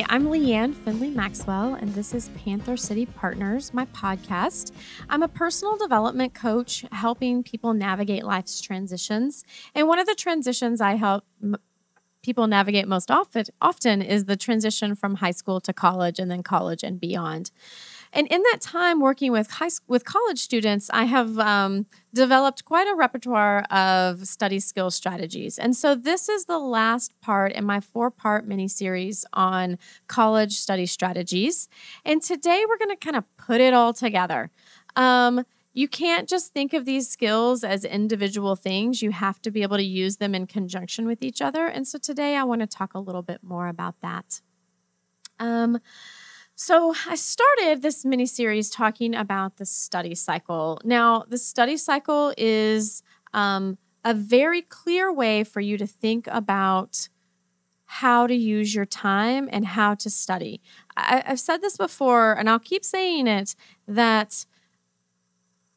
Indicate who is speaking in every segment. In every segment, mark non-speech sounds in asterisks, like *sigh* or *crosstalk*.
Speaker 1: I'm Leanne Finley Maxwell, and this is Panther City Partners, my podcast. I'm a personal development coach helping people navigate life's transitions. And one of the transitions I help m- people navigate most often, often is the transition from high school to college and then college and beyond. And in that time working with high with college students, I have um, developed quite a repertoire of study skill strategies. And so this is the last part in my four-part mini series on college study strategies. And today we're going to kind of put it all together. Um, you can't just think of these skills as individual things. You have to be able to use them in conjunction with each other. And so today I want to talk a little bit more about that. Um, so, I started this mini series talking about the study cycle. Now, the study cycle is um, a very clear way for you to think about how to use your time and how to study. I, have said this before, and I'll keep saying it that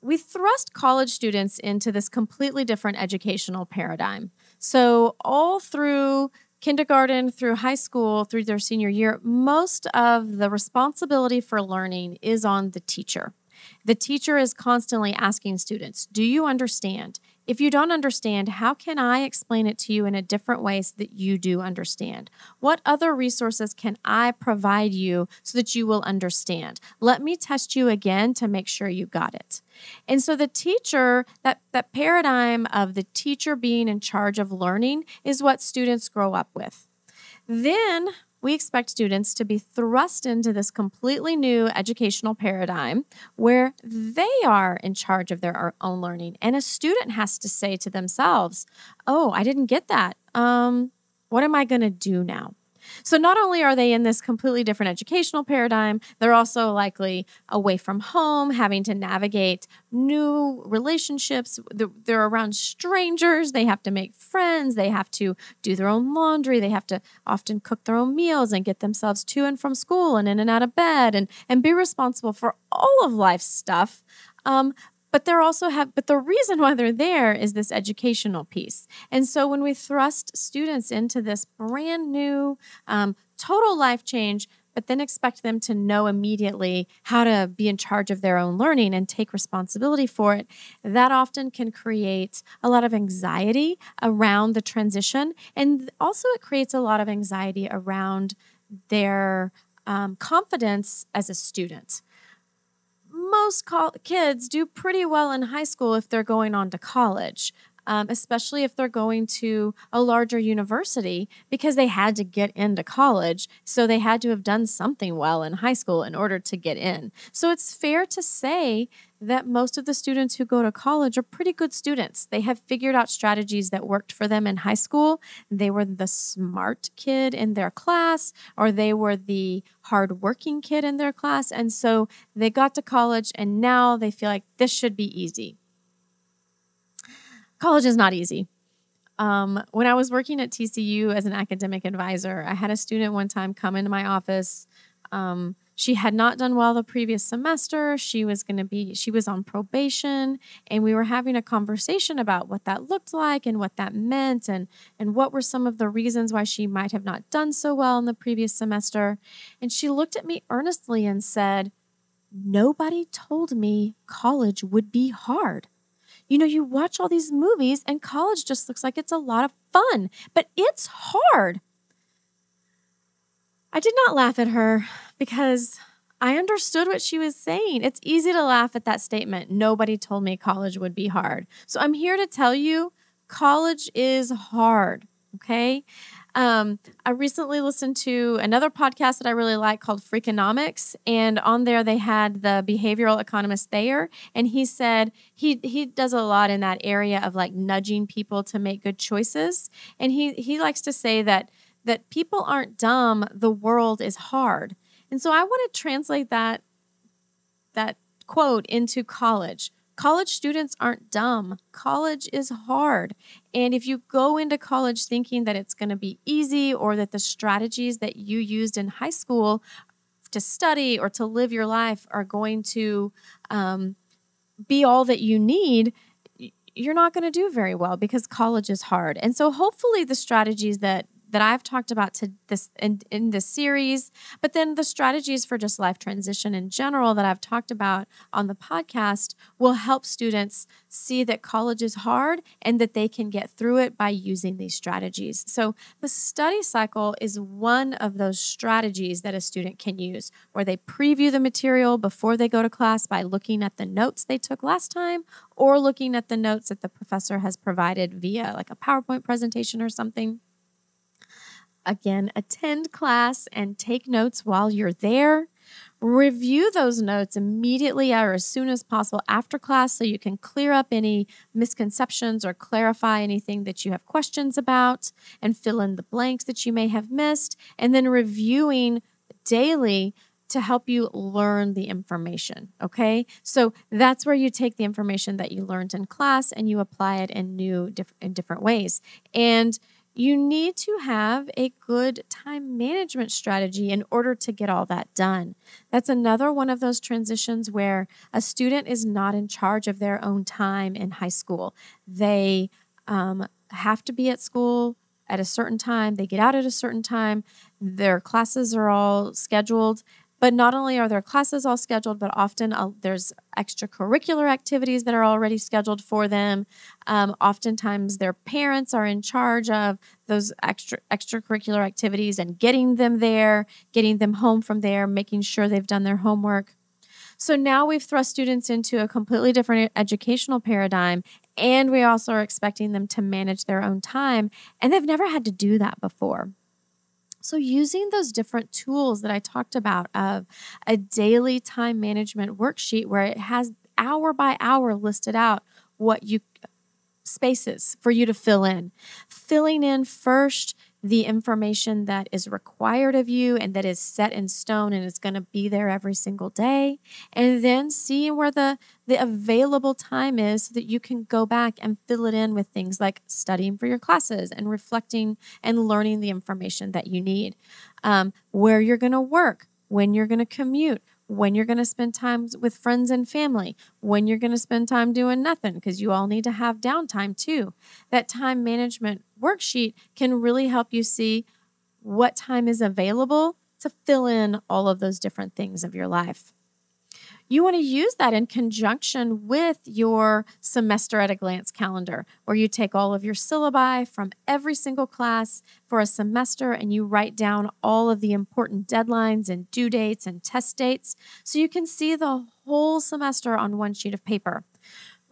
Speaker 1: we thrust college students into this completely different educational paradigm. So, all through kindergarten through high school through their senior year, most of the responsibility for learning is on the teacher. The teacher is constantly asking students, Do you understand? If you don't understand, how can I explain it to you in a different way so that you do understand? What other resources can I provide you so that you will understand? Let me test you again to make sure you got it. And so the teacher, that, that paradigm of the teacher being in charge of learning is what students grow up with. Then we expect students to be thrust into this completely new educational paradigm where they are in charge of their own learning. And a student has to say to themselves, Oh, I didn't get that. Um, what am I going to do now? So not only are they in this completely different educational paradigm, they're also likely away from home, having to navigate new relationships. They're around strangers. They have to make friends. They have to do their own laundry. They have to often cook their own meals and get themselves to and from school and in and out of bed and, and be responsible for all of life's stuff. Um, but they're also have but the reason why they're there is this educational piece and so when we thrust students into this brand new um, total life change but then expect them to know immediately how to be in charge of their own learning and take responsibility for it, that often can create a lot of anxiety around the transition. And also, it creates a lot of anxiety around their um, confidence as a student most co- kids do pretty well in high school if they're going on to college. Um, especially if they're going to a larger university because they had to get into college. So they had to have done something well in high school in order to get in. So it's fair to say that most of the students who go to college are pretty good students. They have figured out strategies that worked for them in high school. They were the smart kid in their class, or they were the hardworking kid in their class. And so they got to college and now they feel like this should be easy. College is not easy. Um, when I was working at TCU as an academic advisor, I had a student one time come into my office. Um, she had not done well the previous semester. She was going to be, she was on probation, and we were having a conversation about what that looked like and what that meant, and, and what were some of the reasons why she might have not done so well in the previous semester. And she looked at me earnestly and said, Nobody told me college would be hard. You know, you watch all these movies, and college just looks like it's a lot of fun, but it's hard. I did not laugh at her because I understood what she was saying. It's easy to laugh at that statement. Nobody told me college would be hard. So I'm here to tell you college is hard. Okay. Um, I recently listened to another podcast that I really like called Freakonomics, and on there they had the behavioral economist Thaler, and he said he he does a lot in that area of like nudging people to make good choices, and he he likes to say that that people aren't dumb, the world is hard. And so I want to translate that that quote into college. College students aren't dumb. College is hard. And if you go into college thinking that it's going to be easy or that the strategies that you used in high school to study or to live your life are going to um, be all that you need, you're not going to do very well because college is hard. And so hopefully the strategies that that I've talked about to this in, in this series, but then the strategies for just life transition in general that I've talked about on the podcast will help students see that college is hard and that they can get through it by using these strategies. So the study cycle is one of those strategies that a student can use where they preview the material before they go to class by looking at the notes they took last time or looking at the notes that the professor has provided via like a PowerPoint presentation or something. Again, attend class and take notes while you're there. Review those notes immediately or as soon as possible after class so you can clear up any misconceptions or clarify anything that you have questions about and fill in the blanks that you may have missed. And then reviewing daily to help you learn the information. Okay. So that's where you take the information that you learned in class and you apply it in new, diff- in different ways. And you need to have a good time management strategy in order to get all that done. That's another one of those transitions where a student is not in charge of their own time in high school. They um, have to be at school at a certain time, they get out at a certain time, their classes are all scheduled. But not only are their classes all scheduled, but often uh, there's extracurricular activities that are already scheduled for them. Um, oftentimes, their parents are in charge of those extra extracurricular activities and getting them there, getting them home from there, making sure they've done their homework. So now we've thrust students into a completely different educational paradigm, and we also are expecting them to manage their own time, and they've never had to do that before. So, using those different tools that I talked about of a daily time management worksheet where it has hour by hour listed out what you spaces for you to fill in. Filling in first the information that is required of you and that is set in stone and is going to be there every single day and then seeing where the the available time is so that you can go back and fill it in with things like studying for your classes and reflecting and learning the information that you need. Um, where you're going to work when you're going to commute when you're going to spend time with friends and family, when you're going to spend time doing nothing, because you all need to have downtime too. That time management worksheet can really help you see what time is available to fill in all of those different things of your life you want to use that in conjunction with your semester at a glance calendar, where you take all of your syllabi from every single class for a semester and you write down all of the important deadlines and due dates and test dates so you can see the whole semester on one sheet of paper.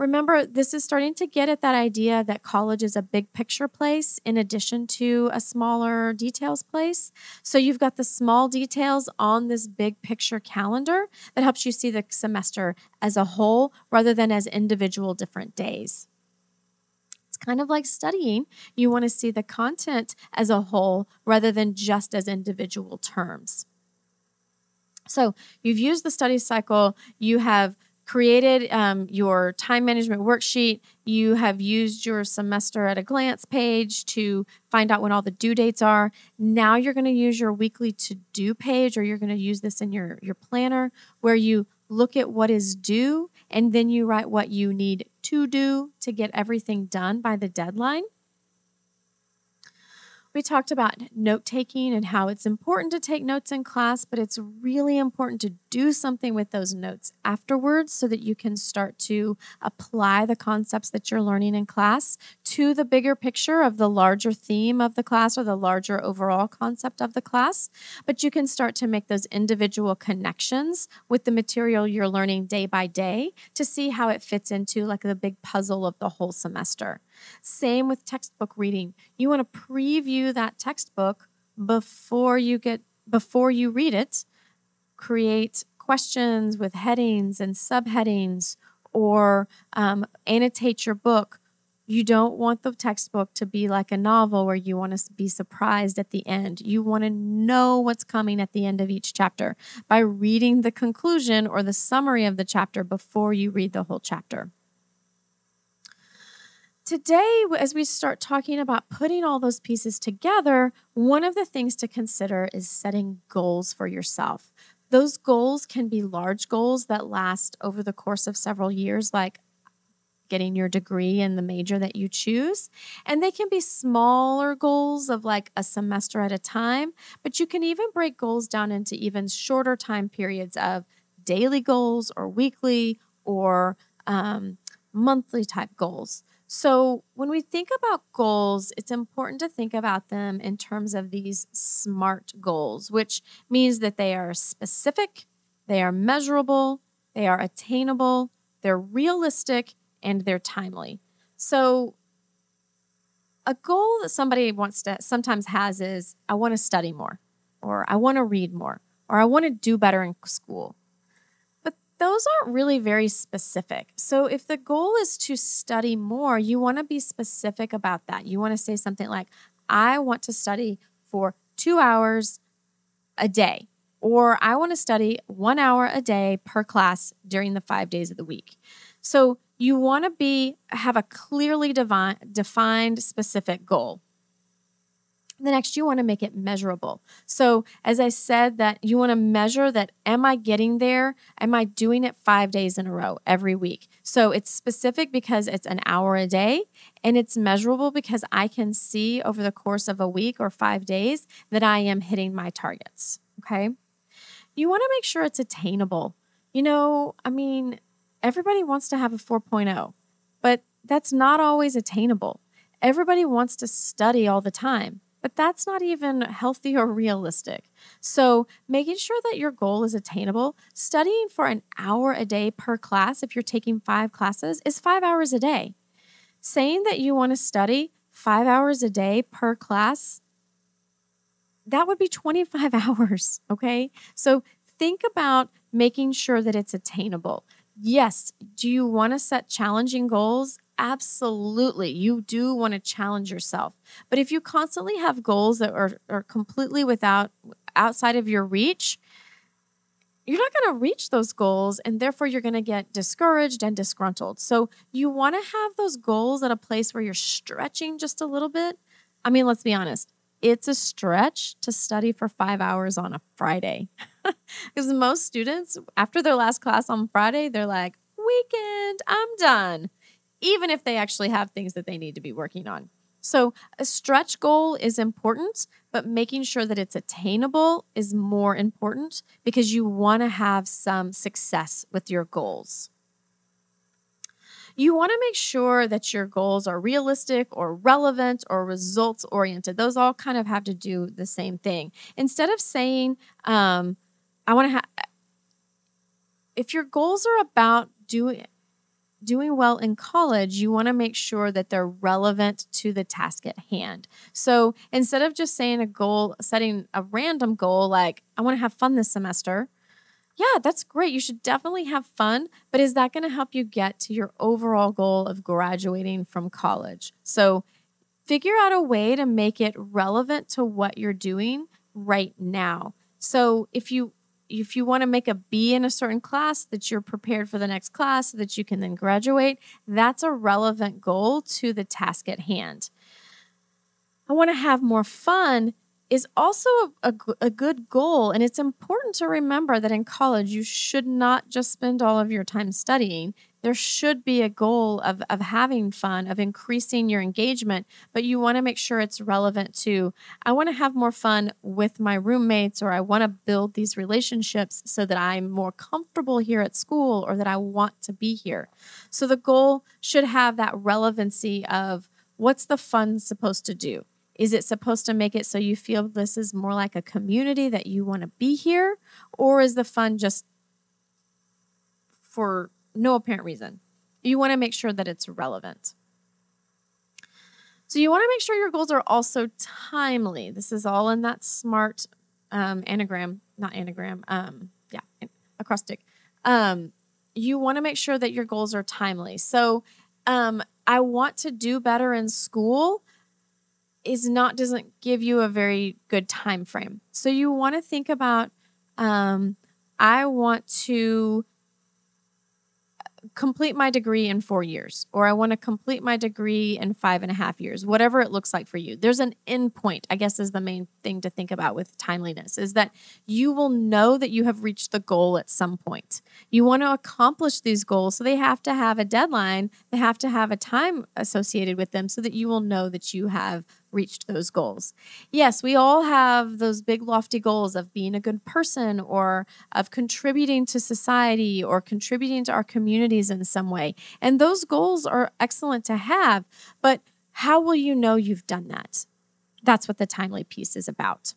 Speaker 1: Remember, this is starting to get at that idea that college is a big picture place in addition to a smaller details place. So you've got the small details on this big picture calendar that helps you see the semester as a whole rather than as individual different days. It's kind of like studying. You want to see the content as a whole rather than just as individual terms. So you've used the study cycle, you have created um, your time management worksheet. You have used your semester at a glance page to find out when all the due dates are. Now you're going to use your weekly to do page, or you're going to use this in your, your planner where you look at what is due and then you write what you need to do to get everything done by the deadline. We talked about note taking and how it's important to take notes in class, but it's really important to do something with those notes afterwards so that you can start to apply the concepts that you're learning in class to the bigger picture of the larger theme of the class or the larger overall concept of the class. But you can start to make those individual connections with the material you're learning day by day to see how it fits into like the big puzzle of the whole semester. Same with textbook reading. You want to preview that textbook before you get before you read it. Create questions with headings and subheadings, or um, annotate your book. You don't want the textbook to be like a novel where you want to be surprised at the end. You want to know what's coming at the end of each chapter by reading the conclusion or the summary of the chapter before you read the whole chapter. Today, as we start talking about putting all those pieces together, one of the things to consider is setting goals for yourself. Those goals can be large goals that last over the course of several years, like getting your degree in the major that you choose. And they can be smaller goals of like a semester at a time, but you can even break goals down into even shorter time periods of daily goals or weekly or um, monthly type goals. So, when we think about goals, it's important to think about them in terms of these SMART goals, which means that they are specific, they are measurable, they are attainable, they're realistic, and they're timely. So, a goal that somebody wants to sometimes has is I want to study more, or I want to read more, or I want to do better in school those aren't really very specific. So, if the goal is to study more, you want to be specific about that. You want to say something like, I want to study for two hours a day, or I want to study one hour a day per class during the five days of the week. So, you want to be have a clearly defined specific goal. The next, you want to make it measurable. So, as I said, that you want to measure that am I getting there? Am I doing it five days in a row every week? So, it's specific because it's an hour a day and it's measurable because I can see over the course of a week or five days that I am hitting my targets. Okay. You want to make sure it's attainable. You know, I mean, everybody wants to have a 4.0, but that's not always attainable. Everybody wants to study all the time but that's not even healthy or realistic. So, making sure that your goal is attainable, studying for an hour a day per class, if you're taking five classes, is five hours a day. Saying that you want to study five hours a day per class, that would be 25 *laughs* hours. Okay. So, think about making sure that it's attainable. Yes, do you want to set challenging goals? Absolutely. You do want to challenge yourself. But if you constantly have goals that are, are completely without outside of your reach, you're not going to reach those goals and therefore you're going to get discouraged and disgruntled. So you want to have those goals at a place where you're stretching just a little bit. I mean, let's be honest. It's a stretch to study for 5 hours on a Friday. *laughs* *laughs* Cuz most students after their last class on Friday, they're like, "Weekend, I'm done." even if they actually have things that they need to be working on. So, a stretch goal is important, but making sure that it's attainable is more important because you want to have some success with your goals. You want to make sure that your goals are realistic or relevant or results oriented. Those all kind of have to do the same thing. Instead of saying, um, I want to have, if your goals are about doing, doing well in college, you want to make sure that they're relevant to the task at hand. So instead of just saying a goal, setting a random goal like, I want to have fun this semester, yeah, that's great. You should definitely have fun, but is that going to help you get to your overall goal of graduating from college? So figure out a way to make it relevant to what you're doing right now. So if you if you want to make a B in a certain class, that you're prepared for the next class so that you can then graduate, that's a relevant goal to the task at hand. I want to have more fun is also a, a, a, good goal. And it's important to remember that in college, you should not just spend all of your time studying. There should be a goal of, of having fun, of increasing your engagement, but you want to make sure it's relevant to I want to have more fun with my roommates, or I want to build these relationships so that I'm more comfortable here at school, or that I want to be here. So the goal should have that relevancy of what's the fun supposed to do? Is it supposed to make it so you feel this is more like a community that you want to be here? Or is the fun just for no apparent reason? You want to make sure that it's relevant. So you want to make sure your goals are also timely. This is all in that smart um, anagram, not anagram, um, yeah, acrostic. Um, you want to make sure that your goals are timely. So um, I want to do better in school is not doesn't give you a very good time frame. So you want to think about um, I want to complete my degree in four years, or I want to complete my degree in five and a half years, whatever it looks like for you. There's an end point, I guess, is the main thing to think about with timeliness is that you will know that you have reached the goal at some point. You want to accomplish these goals, so they have to have a deadline, they have to have a time associated with them so that you will know that you have reached those goals. Yes, we all have those big, lofty goals of being a good person or of contributing to society or contributing to our communities in some way. And those goals are excellent to have, but how will you know you've done that? That's what the timely piece is about.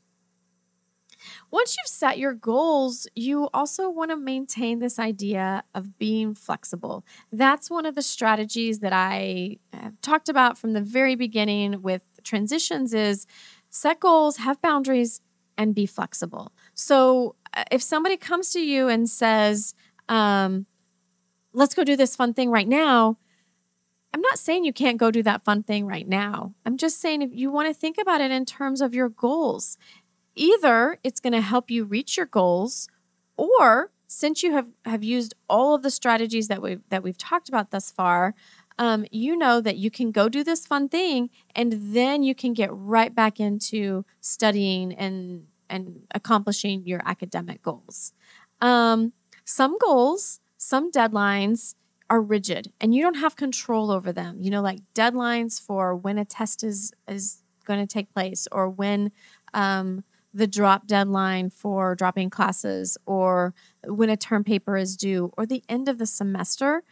Speaker 1: Once you've set your goals, you also want to maintain this idea of being flexible. That's one of the strategies that I have talked about from the very beginning with transitions is set goals, have boundaries, and be flexible. So uh, if somebody comes to you and says, um, let's go do this fun thing right now, I'm not saying you can't go do that fun thing right now. I'm just saying if you want to think about it in terms of your goals, either it's going to help you reach your goals or since you have have used all of the strategies that we that we've talked about thus far, um, you know that you can go do this fun thing and then you can get right back into studying and and accomplishing your academic goals. Um, some goals, some deadlines are rigid and you don't have control over them. You know, like deadlines for when a test is is going to take place or when um, the drop deadline for dropping classes or when a term paper is due or the end of the semester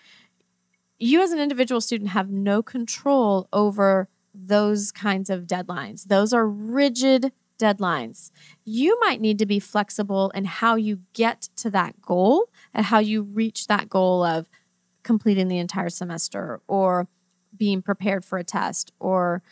Speaker 1: you as an individual student have no control over those kinds of deadlines. Those are rigid deadlines. You might need to be flexible in how you get to that goal and how you reach that goal of completing the entire semester or being prepared for a test or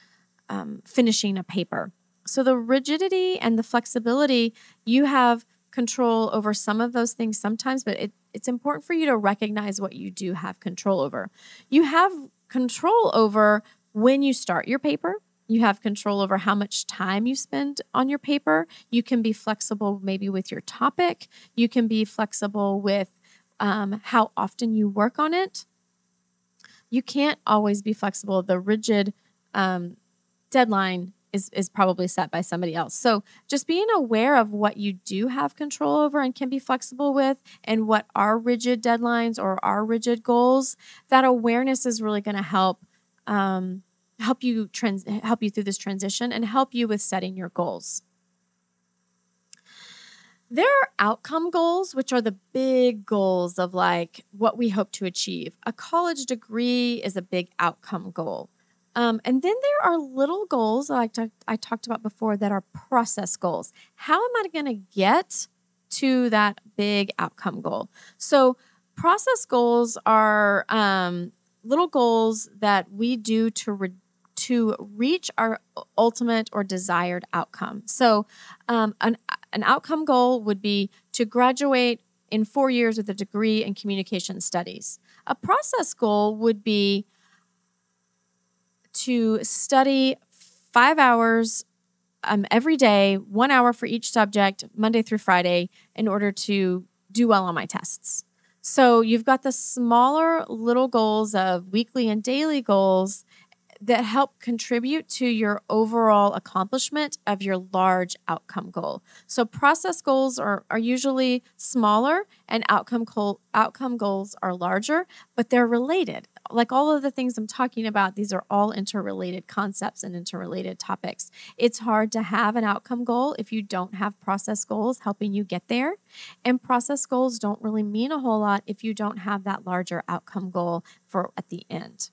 Speaker 1: um, finishing a paper. So, the rigidity and the flexibility, you have control over some of those things sometimes, but it, it's important for you to recognize what you do have control over. You have control over when you start your paper. You have control over how much time you spend on your paper. You can be flexible maybe with your topic. You can be flexible with um, how often you work on it. You can't always be flexible. The rigid um, deadline is, is probably set by somebody else. So just being aware of what you do have control over and can be flexible with and what are rigid deadlines or are rigid goals, that awareness is really going to help um, help you trans- help you through this transition and help you with setting your goals. There are outcome goals, which are the big goals of like what we hope to achieve. A college degree is a big outcome goal. Um, and then there are little goals like I talked about before that are process goals. How am I going to get to that big outcome goal? So, process goals are um, little goals that we do to re- to reach our ultimate or desired outcome. So, um, an an outcome goal would be to graduate in four years with a degree in communication studies. A process goal would be to study five hours um, every day, one hour for each subject, Monday through Friday, in order to do well on my tests. So you've got the smaller little goals of weekly and daily goals that help contribute to your overall accomplishment of your large outcome goal. So process goals are, are usually smaller and outcome goal, outcome goals are larger, but they're related like all of the things I'm talking about, these are all interrelated concepts and interrelated topics. It's hard to have an outcome goal if you don't have process goals helping you get there. And process goals don't really mean a whole lot if you don't have that larger outcome goal for at the end.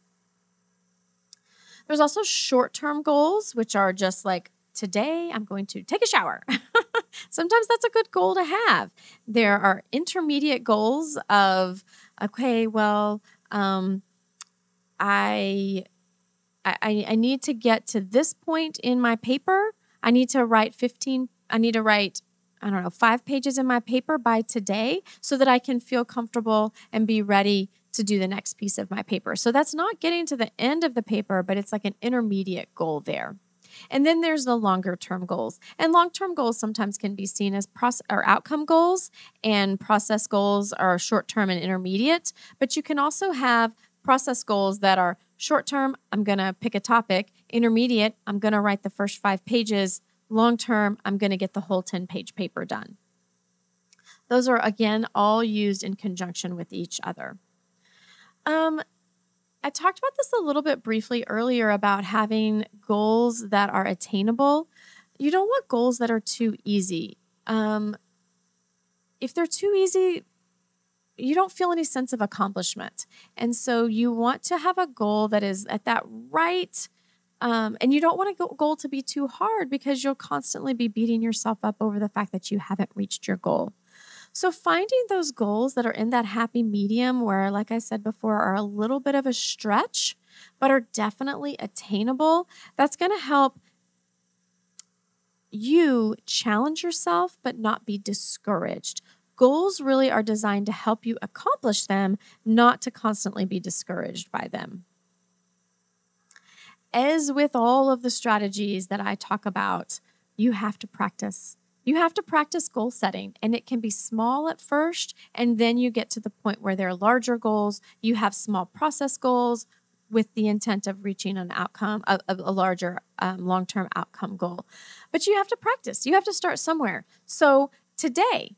Speaker 1: There's also short term goals, which are just like today I'm going to take a shower. *laughs* Sometimes that's a good goal to have. There are intermediate goals of, okay, well, um, I, I I need to get to this point in my paper. I need to write 15 I need to write I don't know, 5 pages in my paper by today so that I can feel comfortable and be ready to do the next piece of my paper. So that's not getting to the end of the paper, but it's like an intermediate goal there. And then there's the longer term goals. And long term goals sometimes can be seen as process or outcome goals, and process goals are short term and intermediate. But you can also have process goals that are short term, I'm going to pick a topic, intermediate, I'm going to write the first five pages, long term, I'm going to get the whole 10 page paper done. Those are, again, all used in conjunction with each other. Um, I talked about this a little bit briefly earlier about having goals that are attainable. You don't want goals that are too easy. Um, if they're too easy, you don't feel any sense of accomplishment. And so you want to have a goal that is at that right. Um, and you don't want a goal to be too hard because you'll constantly be beating yourself up over the fact that you haven't reached your goal. So, finding those goals that are in that happy medium, where, like I said before, are a little bit of a stretch, but are definitely attainable, that's going to help you challenge yourself, but not be discouraged. Goals really are designed to help you accomplish them, not to constantly be discouraged by them. As with all of the strategies that I talk about, you have to practice. You have to practice goal setting, and it can be small at first, and then you get to the point where there are larger goals. You have small process goals with the intent of reaching an outcome, a, a larger um, long term outcome goal. But you have to practice, you have to start somewhere. So today,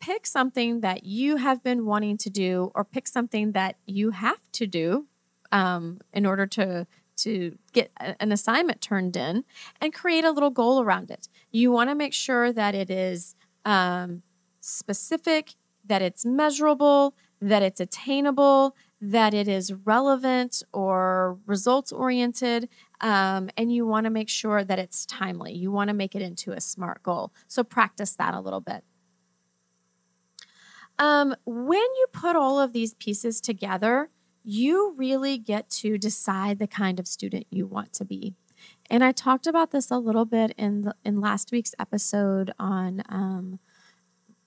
Speaker 1: pick something that you have been wanting to do, or pick something that you have to do um, in order to to get an assignment turned in and create a little goal around it. You want to make sure that it is um, specific, that it's measurable, that it's attainable, that it is relevant or results oriented, um, and you want to make sure that it's timely. You want to make it into a SMART goal. So practice that a little bit. Um, when you put all of these pieces together, you really get to decide the kind of student you want to be. And I talked about this a little bit in the, in last week's episode on um,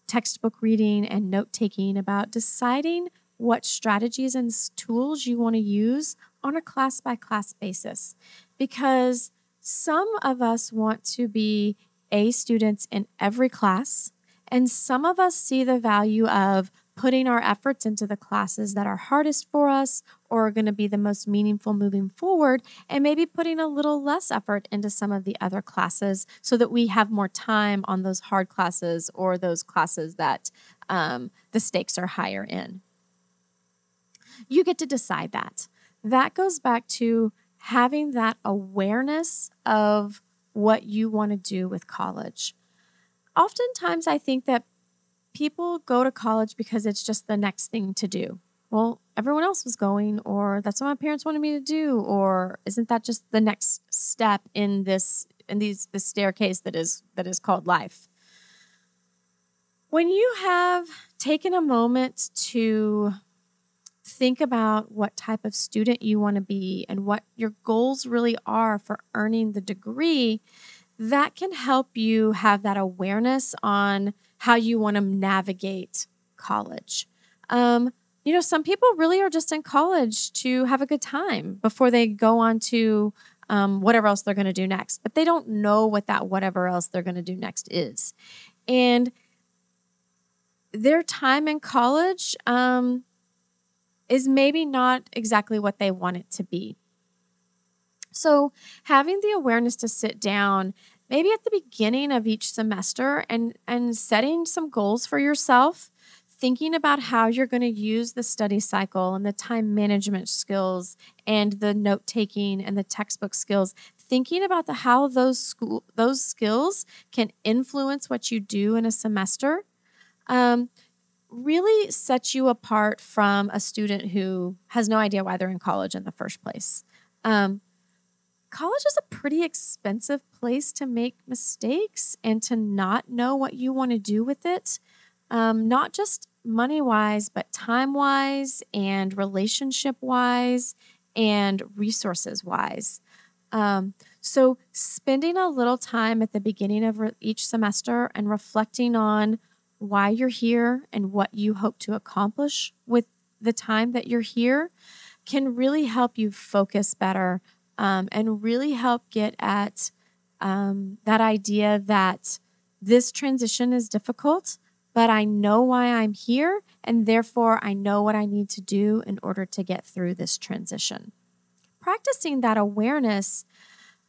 Speaker 1: textbook reading and note taking about deciding what strategies and tools you want to use on a class by class basis. Because some of us want to be A students in every class, and some of us see the value of putting our efforts into the classes that are hardest for us or are going to be the most meaningful moving forward, and maybe putting a little less effort into some of the other classes so that we have more time on those hard classes or those classes that um, the stakes are higher in. You get to decide that. That goes back to having that awareness of what you want to do with college. Oftentimes, I think that people go to college because it's just the next thing to do. Well, everyone else was going, or that's what my parents wanted me to do, or isn't that just the next step in this in these this staircase that is that is called life? When you have taken a moment to think about what type of student you want to be and what your goals really are for earning the degree, that can help you have that awareness on how you want to navigate college. Um, you know, some people really are just in college to have a good time before they go on to um, whatever else they're going to do next, but they don't know what that whatever else they're going to do next is. And their time in college um, is maybe not exactly what they want it to be. So, having the awareness to sit down maybe at the beginning of each semester and and setting some goals for yourself thinking about how you're going to use the study cycle and the time management skills and the note taking and the textbook skills. Thinking about the how those school those skills can influence what you do in a semester um, really sets you apart from a student who has no idea why they're in college in the first place. Um, college is a pretty expensive place to make mistakes and to not know what you want to do with it, um, not just money wise, but time wise and relationship wise and resources wise. Um, so, spending a little time at the beginning of re- each semester and reflecting on why you're here and what you hope to accomplish with the time that you're here can really help you focus better um, and really help get at um, that idea that this transition is difficult, but I know why I'm here, and therefore I know what I need to do in order to get through this transition. Practicing that awareness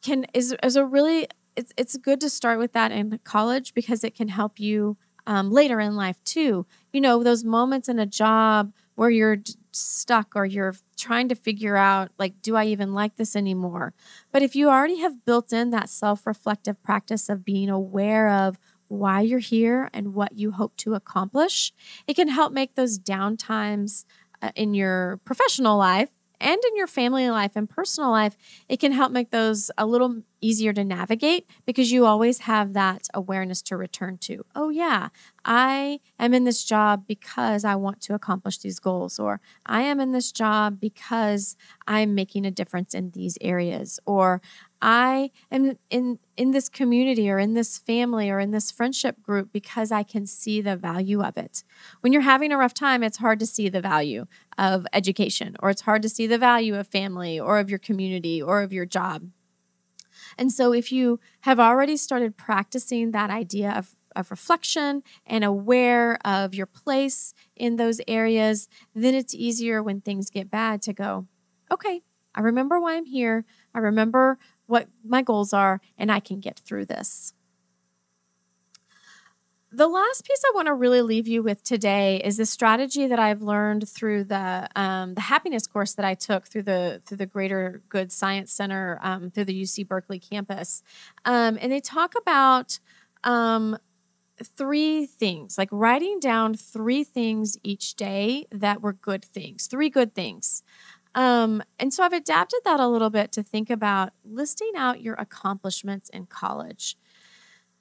Speaker 1: can is, is a really it's it's good to start with that in college because it can help you um, later in life too. You know, those moments in a job where you're stuck or you're trying to figure out like do i even like this anymore? But if you already have built in that self-reflective practice of being aware of why you're here and what you hope to accomplish it can help make those downtimes uh, in your professional life and in your family life and personal life, it can help make those a little easier to navigate because you always have that awareness to return to. Oh, yeah, I am in this job because I want to accomplish these goals, or I am in this job because I'm making a difference in these areas, or I am in in this community or in this family or in this friendship group because I can see the value of it. When you're having a rough time, it's hard to see the value of education or it's hard to see the value of family or of your community or of your job. And so if you have already started practicing that idea of of reflection and aware of your place in those areas, then it's easier when things get bad to go, okay, I remember why I'm here. I remember what my goals are, and I can get through this. The last piece I want to really leave you with today is the strategy that I've learned through the um, the happiness course that I took through the through the Greater Good Science Center um, through the UC Berkeley campus, um, and they talk about um, three things, like writing down three things each day that were good things, three good things. Um, and so I've adapted that a little bit to think about listing out your accomplishments in college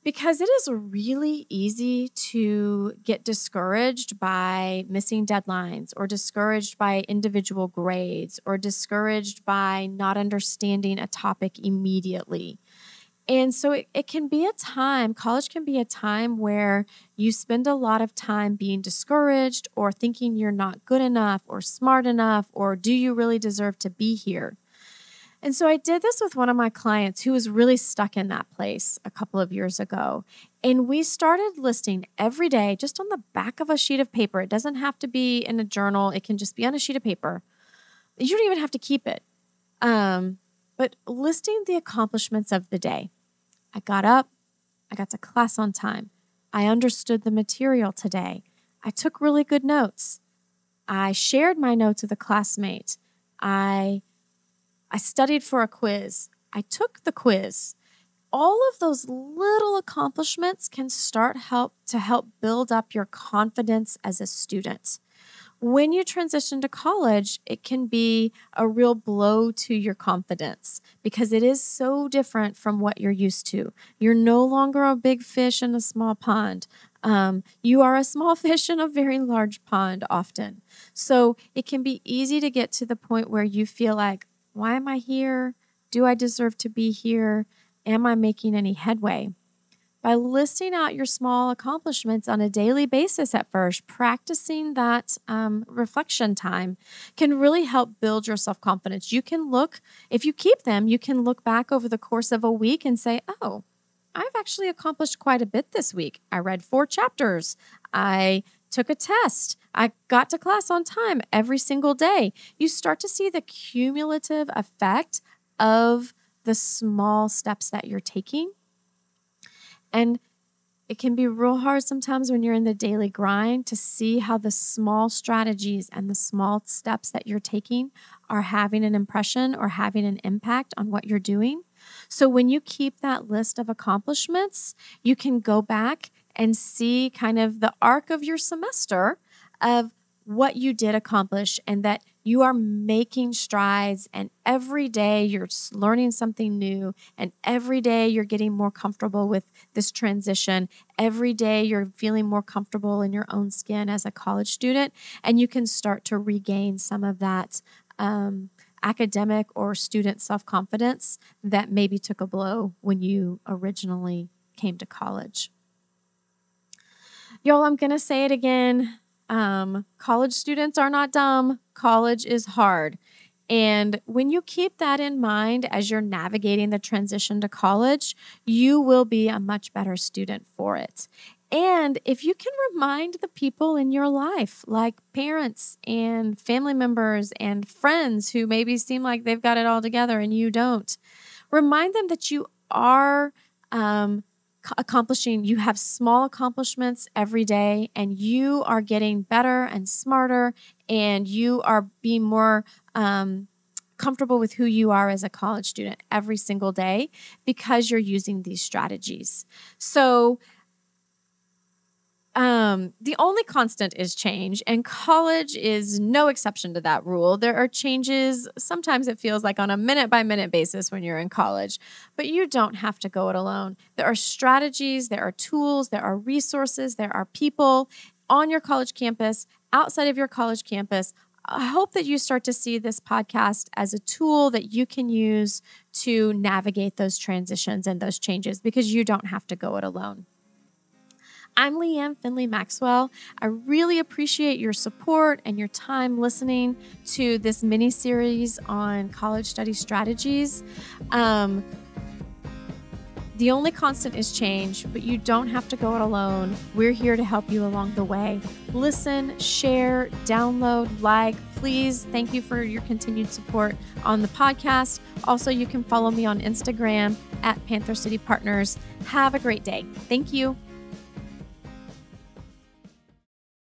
Speaker 1: because it is really easy to get discouraged by missing deadlines or discouraged by individual grades or discouraged by not understanding a topic immediately. And so it, it can be a time, college can be a time where you spend a lot of time being discouraged or thinking you're not good enough or smart enough or do you really deserve to be here? And so I did this with one of my clients who was really stuck in that place a couple of years ago. And we started listing every day just on the back of a sheet of paper. It doesn't have to be in a journal, it can just be on a sheet of paper. You don't even have to keep it. Um, but listing the accomplishments of the day. I got up, I got to class on time, I understood the material today, I took really good notes, I shared my notes with a classmate, I, I studied for a quiz, I took the quiz. All of those little accomplishments can start help to help build up your confidence as a student when you transition to college, it can be a real blow to your confidence because it is so different from what you're used to. You're no longer a big fish in a small pond. Um, you are a small *laughs* fish in a very large pond often. So it can be easy to get to the point where you feel like, why am I here? Do I deserve to be here? Am I making any headway? by listing out your small accomplishments on a daily basis at first, practicing that um, reflection time can really help build your self confidence. You can look, if you keep them, you can look back over the course of a week and say, oh, I've actually accomplished quite a bit this week. I read four chapters. I took a test. I got to class on time every single day. You start to see the cumulative effect of the small steps that you're taking and it can be real hard sometimes when you're in the daily grind to see how the small strategies and the small steps that you're taking are having an impression or having an impact on what you're doing. So when you keep that list of accomplishments, you can go back and see kind of the arc of your semester of what you did accomplish and that you are making strides and every day you're learning something new and every day you're getting more comfortable with this transition. Every day you're feeling more comfortable in your own skin as a college student and you can start to regain some of that um, academic or student self-confidence that maybe took a blow when you originally came to college. Y'all i'm to say it again um, college students are not dumb. College is hard. And when you keep that in mind as you're navigating the transition to college, you will be a much better student for it. And if you can remind the people in your life, like parents and family members and friends who maybe seem like they've got it all together and you don't, remind them that you are um, accomplishing, you have small accomplishments every day, and you are getting better and smarter, and you are being more. Um, comfortable with who you are as a college student every single day because you're using these strategies. So, um, the only constant is change, and college is no exception to that rule. There are changes, sometimes it feels like on a minute by minute basis when you're in college, but you don't have to go it alone. There are strategies, there are tools, there are resources, there are people on your college campus, outside of your college campus. I hope that you start to see this podcast as a tool that you can use to navigate those transitions and those changes because you don't have to go it alone. I'm Leanne Finley Maxwell. I really appreciate your support and your time listening to this mini series on college study strategies. Um, the only constant is change, but you don't have to go it alone. We're here to help you along the way. Listen, share, download, like. Please, thank you for your continued support on the podcast. Also, you can follow me on Instagram at Panther City Partners. Have a great day. Thank you.